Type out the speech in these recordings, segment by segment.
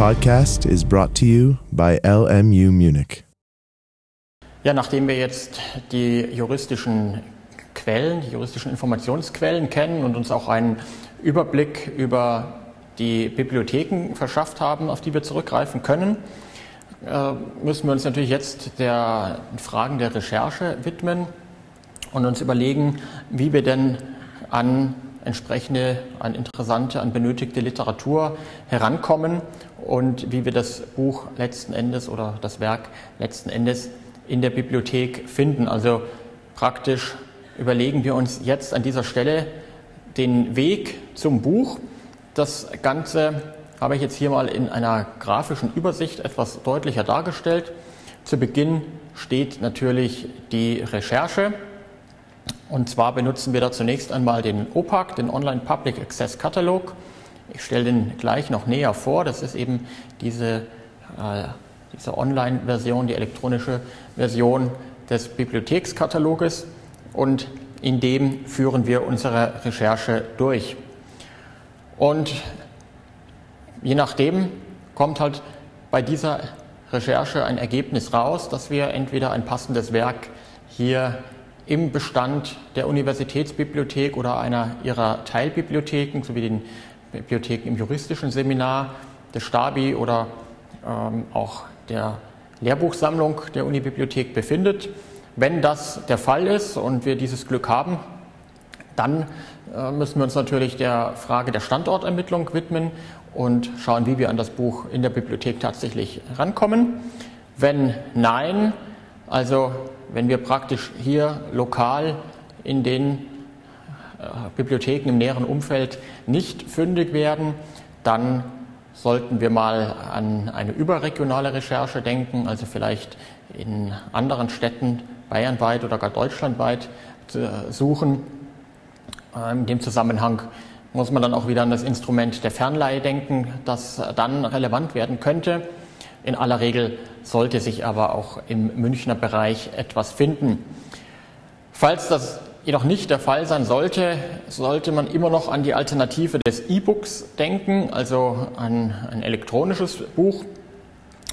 podcast is brought to you by LMU Munich. Ja, nachdem wir jetzt die juristischen Quellen, die juristischen Informationsquellen kennen und uns auch einen Überblick über die Bibliotheken verschafft haben, auf die wir zurückgreifen können, äh, müssen wir uns natürlich jetzt der Fragen der Recherche widmen und uns überlegen, wie wir denn an entsprechende, an interessante, an benötigte Literatur herankommen und wie wir das Buch letzten Endes oder das Werk letzten Endes in der Bibliothek finden. Also praktisch überlegen wir uns jetzt an dieser Stelle den Weg zum Buch. Das Ganze habe ich jetzt hier mal in einer grafischen Übersicht etwas deutlicher dargestellt. Zu Beginn steht natürlich die Recherche. Und zwar benutzen wir da zunächst einmal den OPAC, den Online Public Access Catalog. Ich stelle den gleich noch näher vor. Das ist eben diese, äh, diese Online-Version, die elektronische Version des Bibliothekskataloges. Und in dem führen wir unsere Recherche durch. Und je nachdem kommt halt bei dieser Recherche ein Ergebnis raus, dass wir entweder ein passendes Werk hier im Bestand der Universitätsbibliothek oder einer ihrer Teilbibliotheken sowie den Bibliotheken im juristischen Seminar, der Stabi oder ähm, auch der Lehrbuchsammlung der Unibibliothek befindet. Wenn das der Fall ist und wir dieses Glück haben, dann äh, müssen wir uns natürlich der Frage der Standortermittlung widmen und schauen, wie wir an das Buch in der Bibliothek tatsächlich rankommen. Wenn nein, also wenn wir praktisch hier lokal in den äh, Bibliotheken im näheren Umfeld nicht fündig werden, dann sollten wir mal an eine überregionale Recherche denken, also vielleicht in anderen Städten bayernweit oder gar deutschlandweit suchen. Äh, in dem Zusammenhang muss man dann auch wieder an das Instrument der Fernleihe denken, das dann relevant werden könnte. In aller Regel sollte sich aber auch im Münchner Bereich etwas finden. Falls das jedoch nicht der Fall sein sollte, sollte man immer noch an die Alternative des E-Books denken, also an ein elektronisches Buch.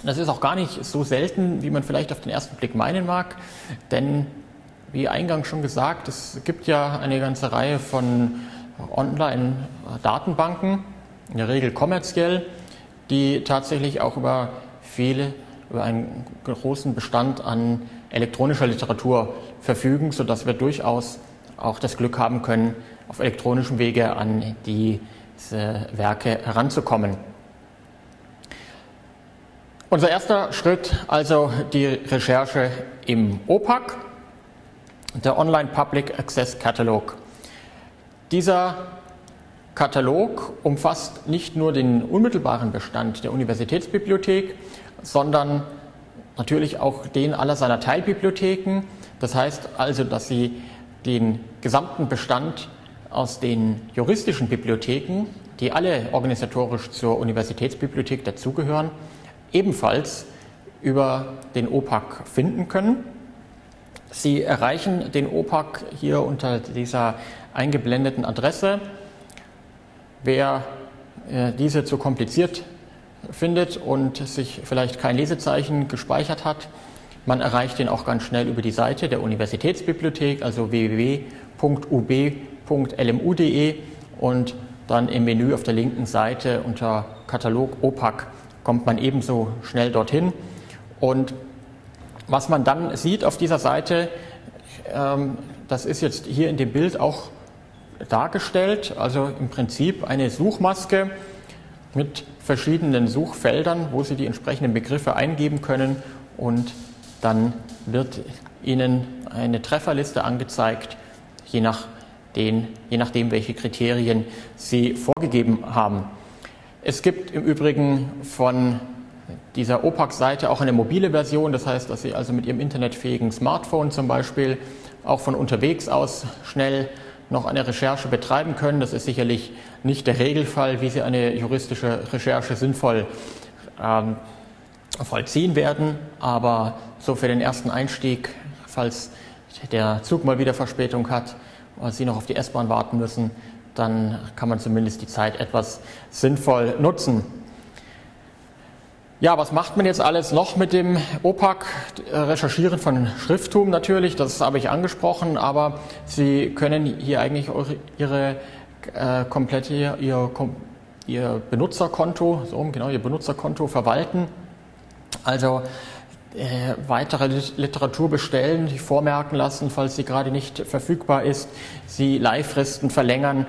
Das ist auch gar nicht so selten, wie man vielleicht auf den ersten Blick meinen mag, denn wie eingangs schon gesagt, es gibt ja eine ganze Reihe von Online-Datenbanken, in der Regel kommerziell, die tatsächlich auch über viele über einen großen Bestand an elektronischer Literatur verfügen, sodass wir durchaus auch das Glück haben können, auf elektronischem Wege an diese Werke heranzukommen. Unser erster Schritt also die Recherche im OPAC, der Online Public Access Catalog. Dieser Katalog umfasst nicht nur den unmittelbaren Bestand der Universitätsbibliothek, sondern natürlich auch den aller seiner Teilbibliotheken. Das heißt also, dass sie den gesamten Bestand aus den juristischen Bibliotheken, die alle organisatorisch zur Universitätsbibliothek dazugehören, ebenfalls über den OPAC finden können. Sie erreichen den OPAC hier unter dieser eingeblendeten Adresse. Wer äh, diese zu kompliziert findet und sich vielleicht kein Lesezeichen gespeichert hat, man erreicht den auch ganz schnell über die Seite der Universitätsbibliothek, also www.ub.lmu.de und dann im Menü auf der linken Seite unter Katalog OPAC kommt man ebenso schnell dorthin. Und was man dann sieht auf dieser Seite, ähm, das ist jetzt hier in dem Bild auch dargestellt, also im Prinzip eine Suchmaske mit verschiedenen Suchfeldern, wo Sie die entsprechenden Begriffe eingeben können und dann wird Ihnen eine Trefferliste angezeigt, je, nach den, je nachdem, welche Kriterien Sie vorgegeben haben. Es gibt im Übrigen von dieser OPAC-Seite auch eine mobile Version, das heißt, dass Sie also mit Ihrem internetfähigen Smartphone zum Beispiel auch von unterwegs aus schnell noch eine Recherche betreiben können. Das ist sicherlich nicht der Regelfall, wie Sie eine juristische Recherche sinnvoll ähm, vollziehen werden, aber so für den ersten Einstieg, falls der Zug mal wieder Verspätung hat oder Sie noch auf die S-Bahn warten müssen, dann kann man zumindest die Zeit etwas sinnvoll nutzen. Ja, was macht man jetzt alles noch mit dem OPAC? Recherchieren von Schrifttum natürlich, das habe ich angesprochen, aber Sie können hier eigentlich eure, Ihre äh, komplette, Ihr, Ihr Benutzerkonto, so genau, Ihr Benutzerkonto verwalten. Also äh, weitere Literatur bestellen, die vormerken lassen, falls sie gerade nicht verfügbar ist, sie Leihfristen verlängern,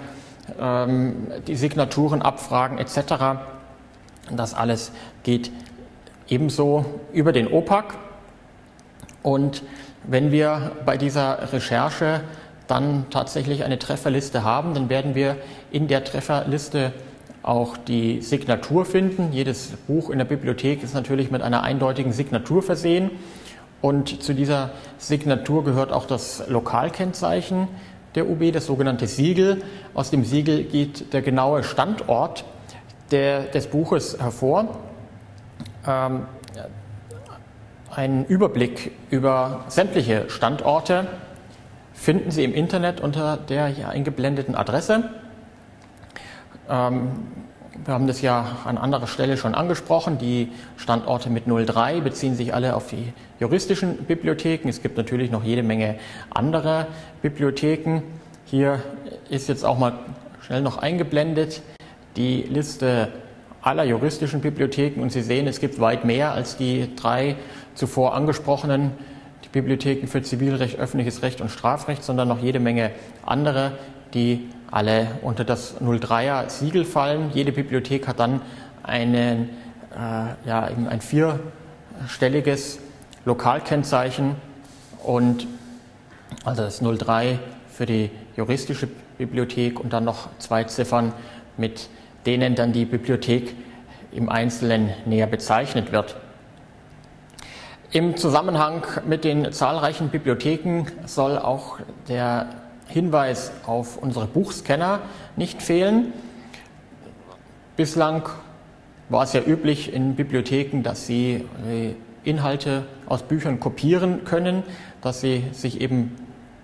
ähm, die Signaturen abfragen etc. Das alles geht ebenso über den OPAC. Und wenn wir bei dieser Recherche dann tatsächlich eine Trefferliste haben, dann werden wir in der Trefferliste auch die Signatur finden. Jedes Buch in der Bibliothek ist natürlich mit einer eindeutigen Signatur versehen. Und zu dieser Signatur gehört auch das Lokalkennzeichen der UB, das sogenannte Siegel. Aus dem Siegel geht der genaue Standort der, des Buches hervor. Ähm, einen Überblick über sämtliche Standorte finden Sie im Internet unter der hier eingeblendeten Adresse. Ähm, wir haben das ja an anderer Stelle schon angesprochen. Die Standorte mit 03 beziehen sich alle auf die juristischen Bibliotheken. Es gibt natürlich noch jede Menge andere Bibliotheken. Hier ist jetzt auch mal schnell noch eingeblendet die Liste aller juristischen Bibliotheken und Sie sehen, es gibt weit mehr als die drei zuvor angesprochenen die Bibliotheken für Zivilrecht, öffentliches Recht und Strafrecht, sondern noch jede Menge andere, die alle unter das 03er Siegel fallen. Jede Bibliothek hat dann einen, äh, ja, ein vierstelliges Lokalkennzeichen und also das 03 für die juristische Bibliothek und dann noch zwei Ziffern, mit denen dann die Bibliothek im Einzelnen näher bezeichnet wird. Im Zusammenhang mit den zahlreichen Bibliotheken soll auch der Hinweis auf unsere Buchscanner nicht fehlen. Bislang war es ja üblich in Bibliotheken, dass Sie äh, Inhalte aus Büchern kopieren können, dass Sie sich eben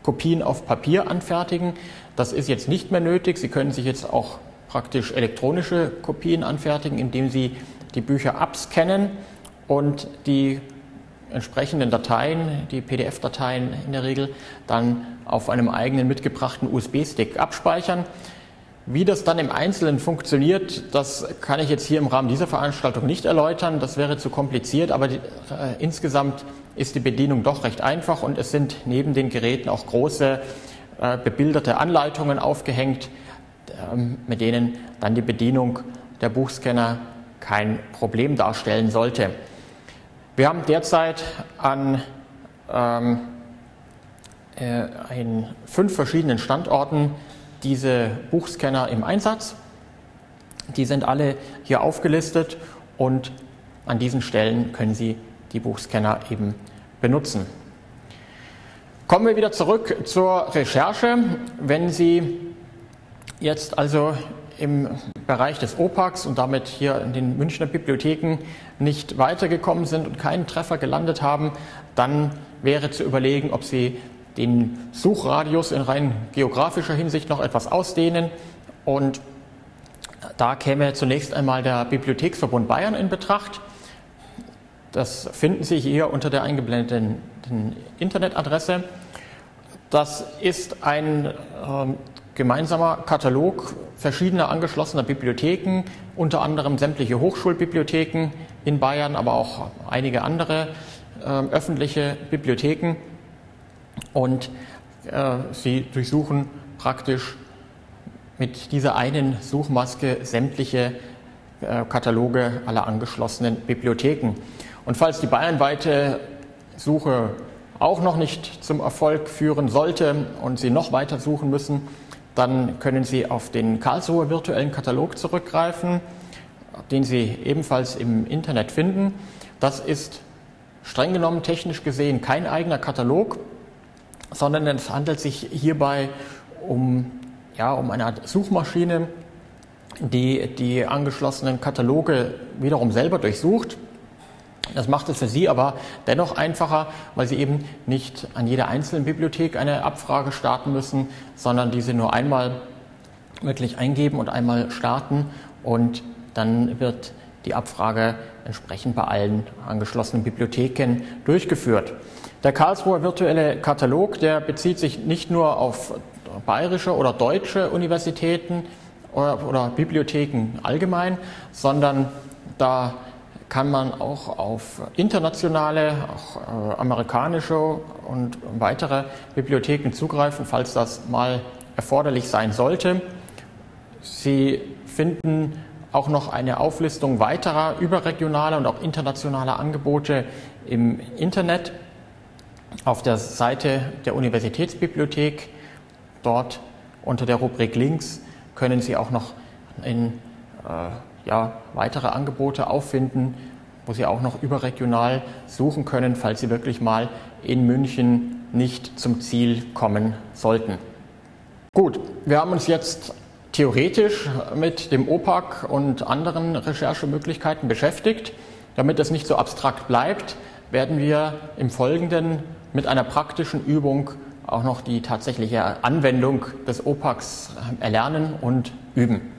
Kopien auf Papier anfertigen. Das ist jetzt nicht mehr nötig. Sie können sich jetzt auch praktisch elektronische Kopien anfertigen, indem Sie die Bücher abscannen und die entsprechenden Dateien, die PDF-Dateien in der Regel, dann auf einem eigenen mitgebrachten USB-Stick abspeichern. Wie das dann im Einzelnen funktioniert, das kann ich jetzt hier im Rahmen dieser Veranstaltung nicht erläutern. Das wäre zu kompliziert, aber die, äh, insgesamt ist die Bedienung doch recht einfach und es sind neben den Geräten auch große äh, bebilderte Anleitungen aufgehängt, mit denen dann die Bedienung der Buchscanner kein Problem darstellen sollte. Wir haben derzeit an ähm, äh, in fünf verschiedenen Standorten diese Buchscanner im Einsatz. Die sind alle hier aufgelistet und an diesen Stellen können Sie die Buchscanner eben benutzen. Kommen wir wieder zurück zur Recherche. Wenn Sie jetzt also im Bereich des OPACs und damit hier in den Münchner Bibliotheken nicht weitergekommen sind und keinen Treffer gelandet haben, dann wäre zu überlegen, ob Sie den Suchradius in rein geografischer Hinsicht noch etwas ausdehnen. Und da käme zunächst einmal der Bibliotheksverbund Bayern in Betracht. Das finden Sie hier unter der eingeblendeten Internetadresse. Das ist ein ähm, gemeinsamer Katalog verschiedener angeschlossener Bibliotheken, unter anderem sämtliche Hochschulbibliotheken in Bayern, aber auch einige andere äh, öffentliche Bibliotheken. Und äh, sie durchsuchen praktisch mit dieser einen Suchmaske sämtliche äh, Kataloge aller angeschlossenen Bibliotheken. Und falls die bayernweite Suche auch noch nicht zum Erfolg führen sollte und Sie noch weiter suchen müssen, dann können Sie auf den Karlsruher virtuellen Katalog zurückgreifen, den Sie ebenfalls im Internet finden. Das ist streng genommen technisch gesehen kein eigener Katalog, sondern es handelt sich hierbei um, ja, um eine Art Suchmaschine, die die angeschlossenen Kataloge wiederum selber durchsucht das macht es für Sie aber dennoch einfacher, weil Sie eben nicht an jeder einzelnen Bibliothek eine Abfrage starten müssen, sondern diese nur einmal wirklich eingeben und einmal starten und dann wird die Abfrage entsprechend bei allen angeschlossenen Bibliotheken durchgeführt. Der Karlsruher virtuelle Katalog, der bezieht sich nicht nur auf bayerische oder deutsche Universitäten oder, oder Bibliotheken allgemein, sondern da kann man auch auf internationale, auch äh, amerikanische und weitere Bibliotheken zugreifen, falls das mal erforderlich sein sollte. Sie finden auch noch eine Auflistung weiterer überregionaler und auch internationaler Angebote im Internet auf der Seite der Universitätsbibliothek. Dort unter der Rubrik Links können Sie auch noch in äh, ja, weitere Angebote auffinden, wo Sie auch noch überregional suchen können, falls Sie wirklich mal in München nicht zum Ziel kommen sollten. Gut, wir haben uns jetzt theoretisch mit dem OPAC und anderen Recherchemöglichkeiten beschäftigt. Damit es nicht so abstrakt bleibt, werden wir im Folgenden mit einer praktischen Übung auch noch die tatsächliche Anwendung des OPACs erlernen und üben.